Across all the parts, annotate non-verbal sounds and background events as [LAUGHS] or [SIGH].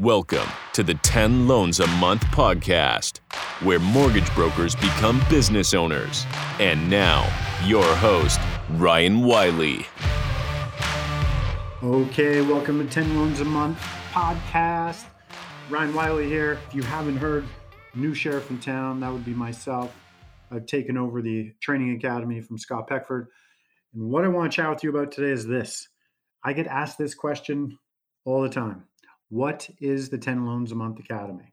Welcome to the 10 Loans a Month podcast, where mortgage brokers become business owners. And now, your host, Ryan Wiley. Okay, welcome to 10 Loans a Month podcast. Ryan Wiley here. If you haven't heard, new sheriff in town, that would be myself. I've taken over the training academy from Scott Peckford. And what I want to chat with you about today is this. I get asked this question all the time. What is the 10 Loans a Month Academy?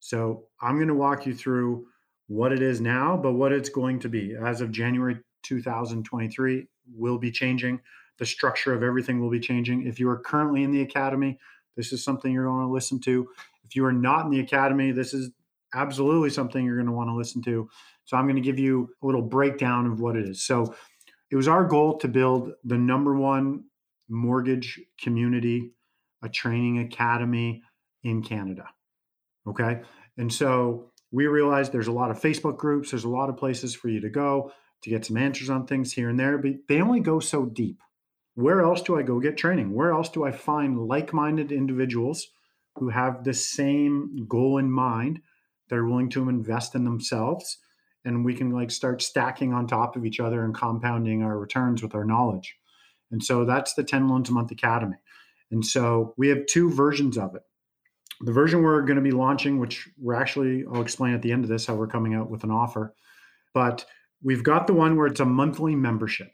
So I'm going to walk you through what it is now, but what it's going to be. As of January 2023, will be changing. The structure of everything will be changing. If you are currently in the academy, this is something you're going to listen to. If you are not in the academy, this is absolutely something you're going to want to listen to. So I'm going to give you a little breakdown of what it is. So it was our goal to build the number one mortgage community, a training academy in Canada. Okay. And so we realized there's a lot of Facebook groups, there's a lot of places for you to go to get some answers on things here and there, but they only go so deep. Where else do I go get training? Where else do I find like minded individuals who have the same goal in mind? They're willing to invest in themselves and we can like start stacking on top of each other and compounding our returns with our knowledge. And so that's the 10 loans a month academy. And so we have two versions of it. The version we're going to be launching, which we're actually, I'll explain at the end of this how we're coming out with an offer. But we've got the one where it's a monthly membership.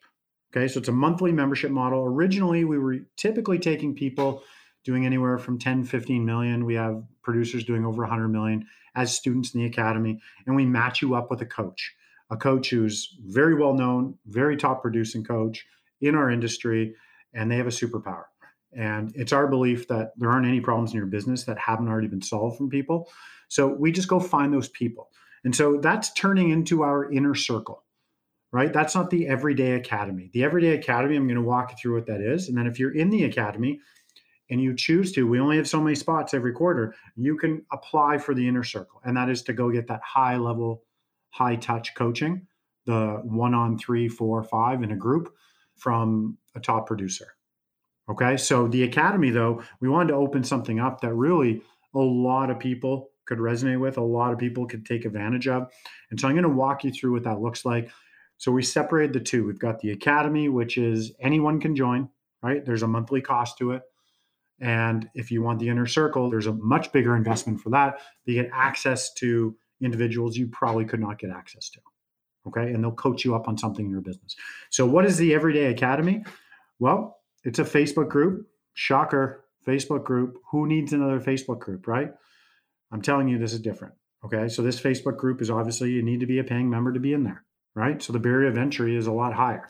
Okay, so it's a monthly membership model. Originally, we were typically taking people doing anywhere from 10, 15 million. We have producers doing over 100 million as students in the academy, and we match you up with a coach, a coach who's very well known, very top producing coach in our industry, and they have a superpower. And it's our belief that there aren't any problems in your business that haven't already been solved from people. So we just go find those people. And so that's turning into our inner circle, right? That's not the everyday academy. The everyday academy, I'm going to walk you through what that is. And then if you're in the academy and you choose to, we only have so many spots every quarter, you can apply for the inner circle. And that is to go get that high level, high touch coaching, the one on three, four, five in a group from a top producer. Okay. So the academy, though, we wanted to open something up that really a lot of people could resonate with, a lot of people could take advantage of. And so I'm going to walk you through what that looks like. So we separated the two. We've got the academy, which is anyone can join, right? There's a monthly cost to it. And if you want the inner circle, there's a much bigger investment for that. You get access to individuals you probably could not get access to. Okay. And they'll coach you up on something in your business. So, what is the Everyday Academy? Well, it's a Facebook group. Shocker, Facebook group. Who needs another Facebook group, right? I'm telling you, this is different. Okay. So, this Facebook group is obviously you need to be a paying member to be in there, right? So, the barrier of entry is a lot higher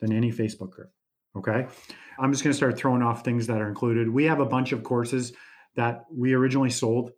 than any Facebook group. Okay. I'm just going to start throwing off things that are included. We have a bunch of courses that we originally sold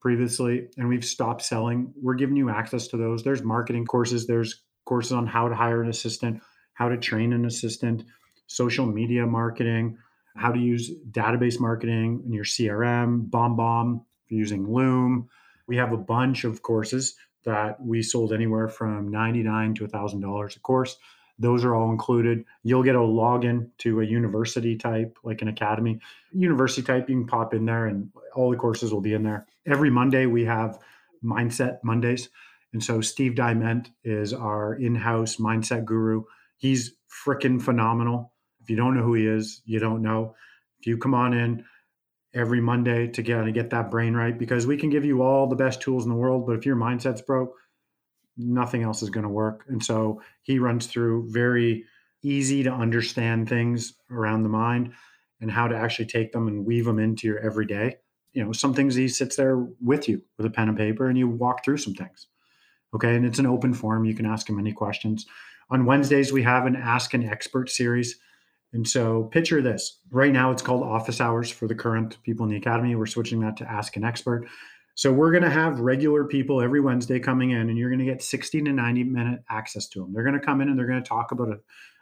previously and we've stopped selling. We're giving you access to those. There's marketing courses, there's courses on how to hire an assistant, how to train an assistant, social media marketing, how to use database marketing in your CRM, BombBomb, using Loom. We have a bunch of courses that we sold anywhere from 99 to $1,000 a course. Those are all included. You'll get a login to a university type, like an academy. University type, you can pop in there and all the courses will be in there. Every Monday, we have Mindset Mondays. And so Steve Diment is our in house mindset guru. He's freaking phenomenal. If you don't know who he is, you don't know. If you come on in every Monday to get, to get that brain right, because we can give you all the best tools in the world, but if your mindset's broke, nothing else is going to work. And so he runs through very easy to understand things around the mind and how to actually take them and weave them into your everyday. You know, some things he sits there with you with a pen and paper and you walk through some things. Okay. And it's an open forum. You can ask him any questions. On Wednesdays, we have an Ask an Expert series. And so picture this. Right now, it's called office hours for the current people in the academy. We're switching that to Ask an Expert. So we're going to have regular people every Wednesday coming in, and you're going to get 60 to 90 minute access to them. They're going to come in and they're going to talk about a,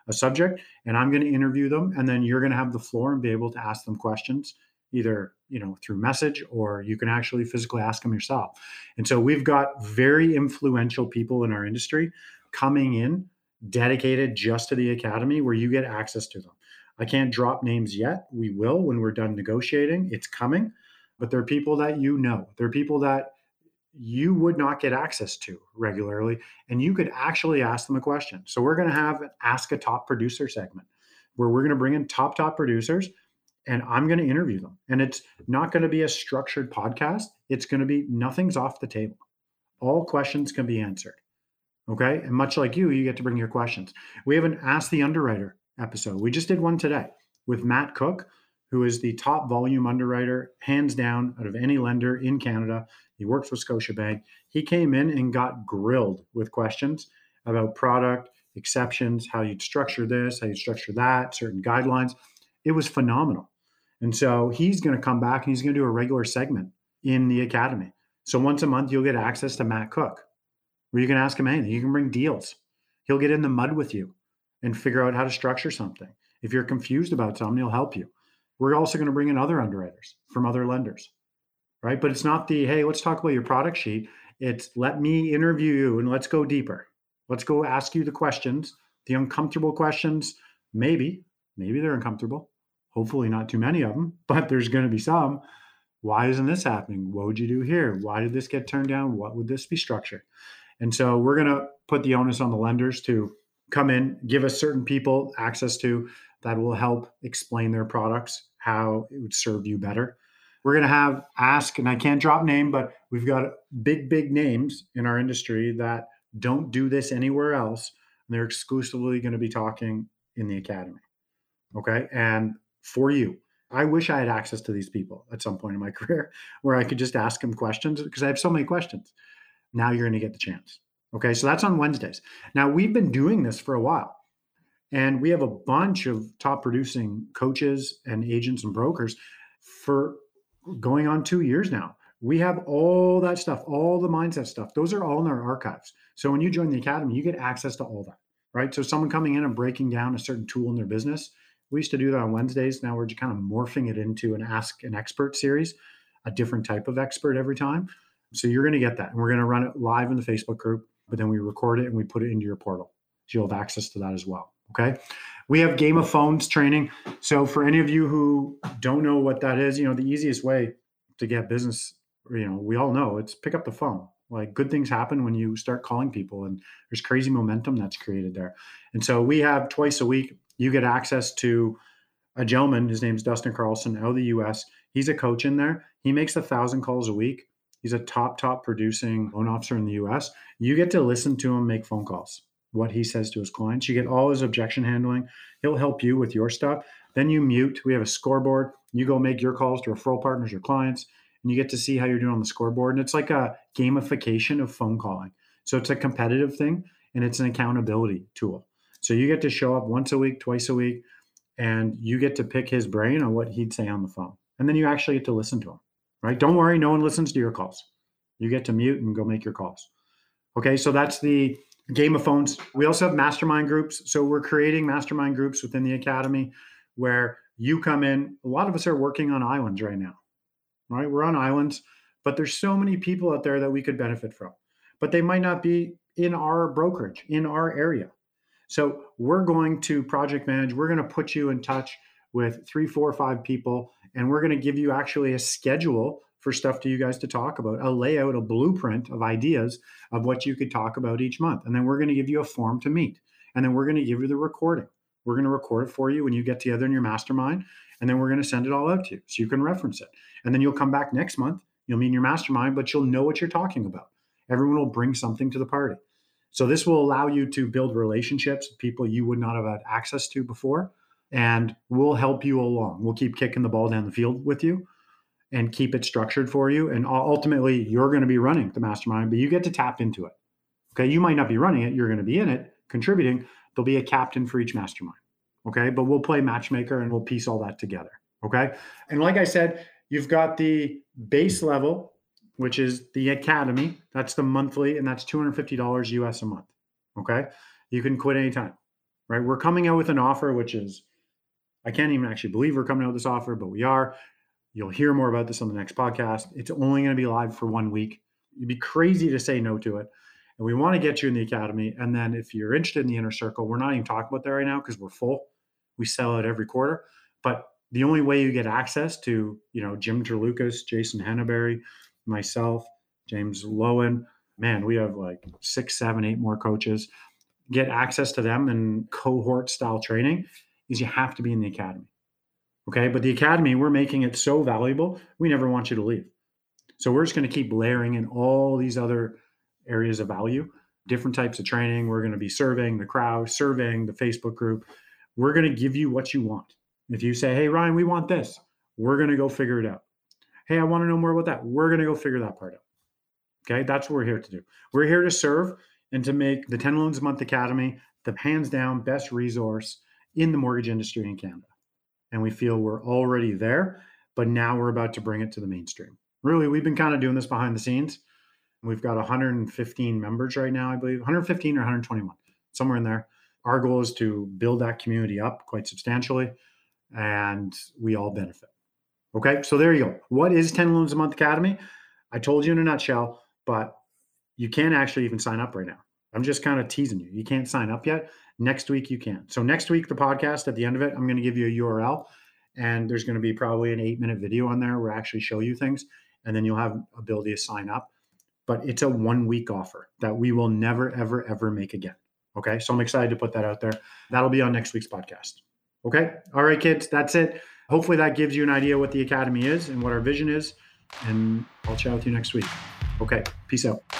a subject, and I'm going to interview them, and then you're going to have the floor and be able to ask them questions, either you know through message or you can actually physically ask them yourself. And so we've got very influential people in our industry coming in dedicated just to the academy where you get access to them. I can't drop names yet. We will when we're done negotiating. It's coming but they're people that you know. They're people that you would not get access to regularly, and you could actually ask them a question. So we're going to have an Ask a Top Producer segment where we're going to bring in top, top producers and I'm going to interview them. And it's not going to be a structured podcast. It's going to be nothing's off the table. All questions can be answered. Okay. And much like you, you get to bring your questions. We have an Ask the Underwriter episode. We just did one today with Matt Cook, who is the top volume underwriter, hands down, out of any lender in Canada. He works with Scotiabank. He came in and got grilled with questions about product, exceptions, how you'd structure this, how you'd structure that, certain guidelines. It was phenomenal. And so he's going to come back and he's going to do a regular segment in the academy. So once a month, you'll get access to Matt Cook, where you can ask him anything. You can bring deals. He'll get in the mud with you and figure out how to structure something. If you're confused about something, he'll help you. We're also going to bring in other underwriters from other lenders, right? But it's not the, hey, let's talk about your product sheet. It's let me interview you and let's go deeper. Let's go ask you the questions, the uncomfortable questions. Maybe, maybe they're uncomfortable. Hopefully, not too many of them, [LAUGHS] but there's going to be some. Why isn't this happening? What would you do here? Why did this get turned down? What would this be structured? And so we're going to put the onus on the lenders to come in, give us certain people access to that will help explain their products, how it would serve you better. We're going to have ask, and I can't drop name, but we've got big, big names in our industry that don't do this anywhere else. And they're exclusively going to be talking in the academy. Okay. And for you, I wish I had access to these people at some point in my [LAUGHS] career where I could just ask them questions because I have so many questions. Now you're going to get the chance. Okay. So that's on Wednesdays. Now we've been doing this for a while. And we have a bunch of top producing coaches and agents and brokers for going on two years now. We have all that stuff, all the mindset stuff. Those are all in our archives. So when you join the academy, you get access to all that, right? So someone coming in and breaking down a certain tool in their business, we used to do that on Wednesdays. Now we're just kind of morphing it into an Ask an Expert series, a different type of expert every time. So you're going to get that. And we're going to run it live in the Facebook group, but then we record it and we put it into your portal. So you'll have access to that as well. Okay. We have Game of Phones training. So for any of you who don't know what that is, you know, the easiest way to get business, you know, we all know it's pick up the phone. Like good things happen when you start calling people and there's crazy momentum that's created there. And so we have twice a week, you get access to a gentleman, his name's Dustin Carlson out of the US. He's a coach in there. He makes a thousand calls a week. He's a top, top producing loan officer in the US. You get to listen to him make phone calls what he says to his clients. You get all his objection handling. He'll help you with your stuff. Then you mute. We have a scoreboard. You go make your calls to referral partners or clients, and you get to see how you're doing on the scoreboard. And it's like a gamification of phone calling. So it's a competitive thing and it's an accountability tool. So you get to show up once a week, twice a week, and you get to pick his brain on what he'd say on the phone. And then you actually get to listen to him, right? Don't worry, no one listens to your calls. You get to mute and go make your calls. Okay, so that's the game of phones. We also have mastermind groups. So we're creating mastermind groups within the academy where you come in. A lot of us are working on islands right now, right? We're on islands, but there's so many people out there that we could benefit from, but they might not be in our brokerage, in our area. So we're going to project manage. We're going to put you in touch with three, four, five people, and we're going to give you actually a schedule for stuff to you guys to talk about, a layout, a blueprint of ideas of what you could talk about each month. And then we're going to give you a form to meet. And then we're going to give you the recording. We're going to record it for you when you get together in your mastermind. And then we're going to send it all out to you so you can reference it. And then you'll come back next month. You'll meet in your mastermind, but you'll know what you're talking about. Everyone will bring something to the party. So this will allow you to build relationships with people you would not have had access to before. And we'll help you along. We'll keep kicking the ball down the field with you and keep it structured for you. And ultimately, you're going to be running the mastermind, but you get to tap into it. Okay. You might not be running it, you're going to be in it, contributing. There'll be a captain for each mastermind. Okay. But we'll play matchmaker and we'll piece all that together. Okay. And like I said, you've got the base level, which is the academy. That's the monthly, and that's $250 US a month. Okay. You can quit anytime. Right. We're coming out with an offer, which is, I can't even actually believe we're coming out with this offer, but we are. You'll hear more about this on the next podcast. It's only going to be live for one week. You'd be crazy to say no to it. And we want to get you in the academy. And then if you're interested in the inner circle, we're not even talking about that right now because we're full. We sell out every quarter. But The only way you get access to, you know, Jim Terlucas, Jason Henneberry, myself, James Lowen, man, we have like six, seven, eight more coaches. Get access to them in cohort style training is you have to be in the academy. Okay. But the academy, we're making it so valuable, we never want you to leave. So we're just going to keep layering in all these other areas of value, different types of training. We're going to be surveying the crowd, surveying the Facebook group. We're going to give you what you want. If you say, hey, Ryan, we want this, we're going to go figure it out. Hey, I want to know more about that. We're going to go figure that part out. Okay. That's what we're here to do. We're here to serve and to make the 10 Loans a Month Academy the hands down best resource in the mortgage industry in Canada. And we feel we're already there, but now we're about to bring it to the mainstream. Really, we've been kind of doing this behind the scenes. We've got 115 members right now, I believe, 115 or 121, somewhere in there. Our goal is to build that community up quite substantially, and we all benefit. Okay, so there you go. What is 10 Loans a Month Academy? I told you in a nutshell, but you can't actually even sign up right now. I'm just kind of teasing you. You can't sign up yet. Next week, you can. So, next week, the podcast, at the end of it, I'm going to give you a URL, and there's going to be probably an eight minute video on there where I actually show you things and then you'll have ability to sign up. But it's a one week offer that we will never, ever, ever make again. Okay. So I'm excited to put that out there. That'll be on next week's podcast. Okay. All right, kids. That's it. Hopefully that gives you an idea what the Academy is and what our vision is. And I'll chat with you next week. Okay. Peace out.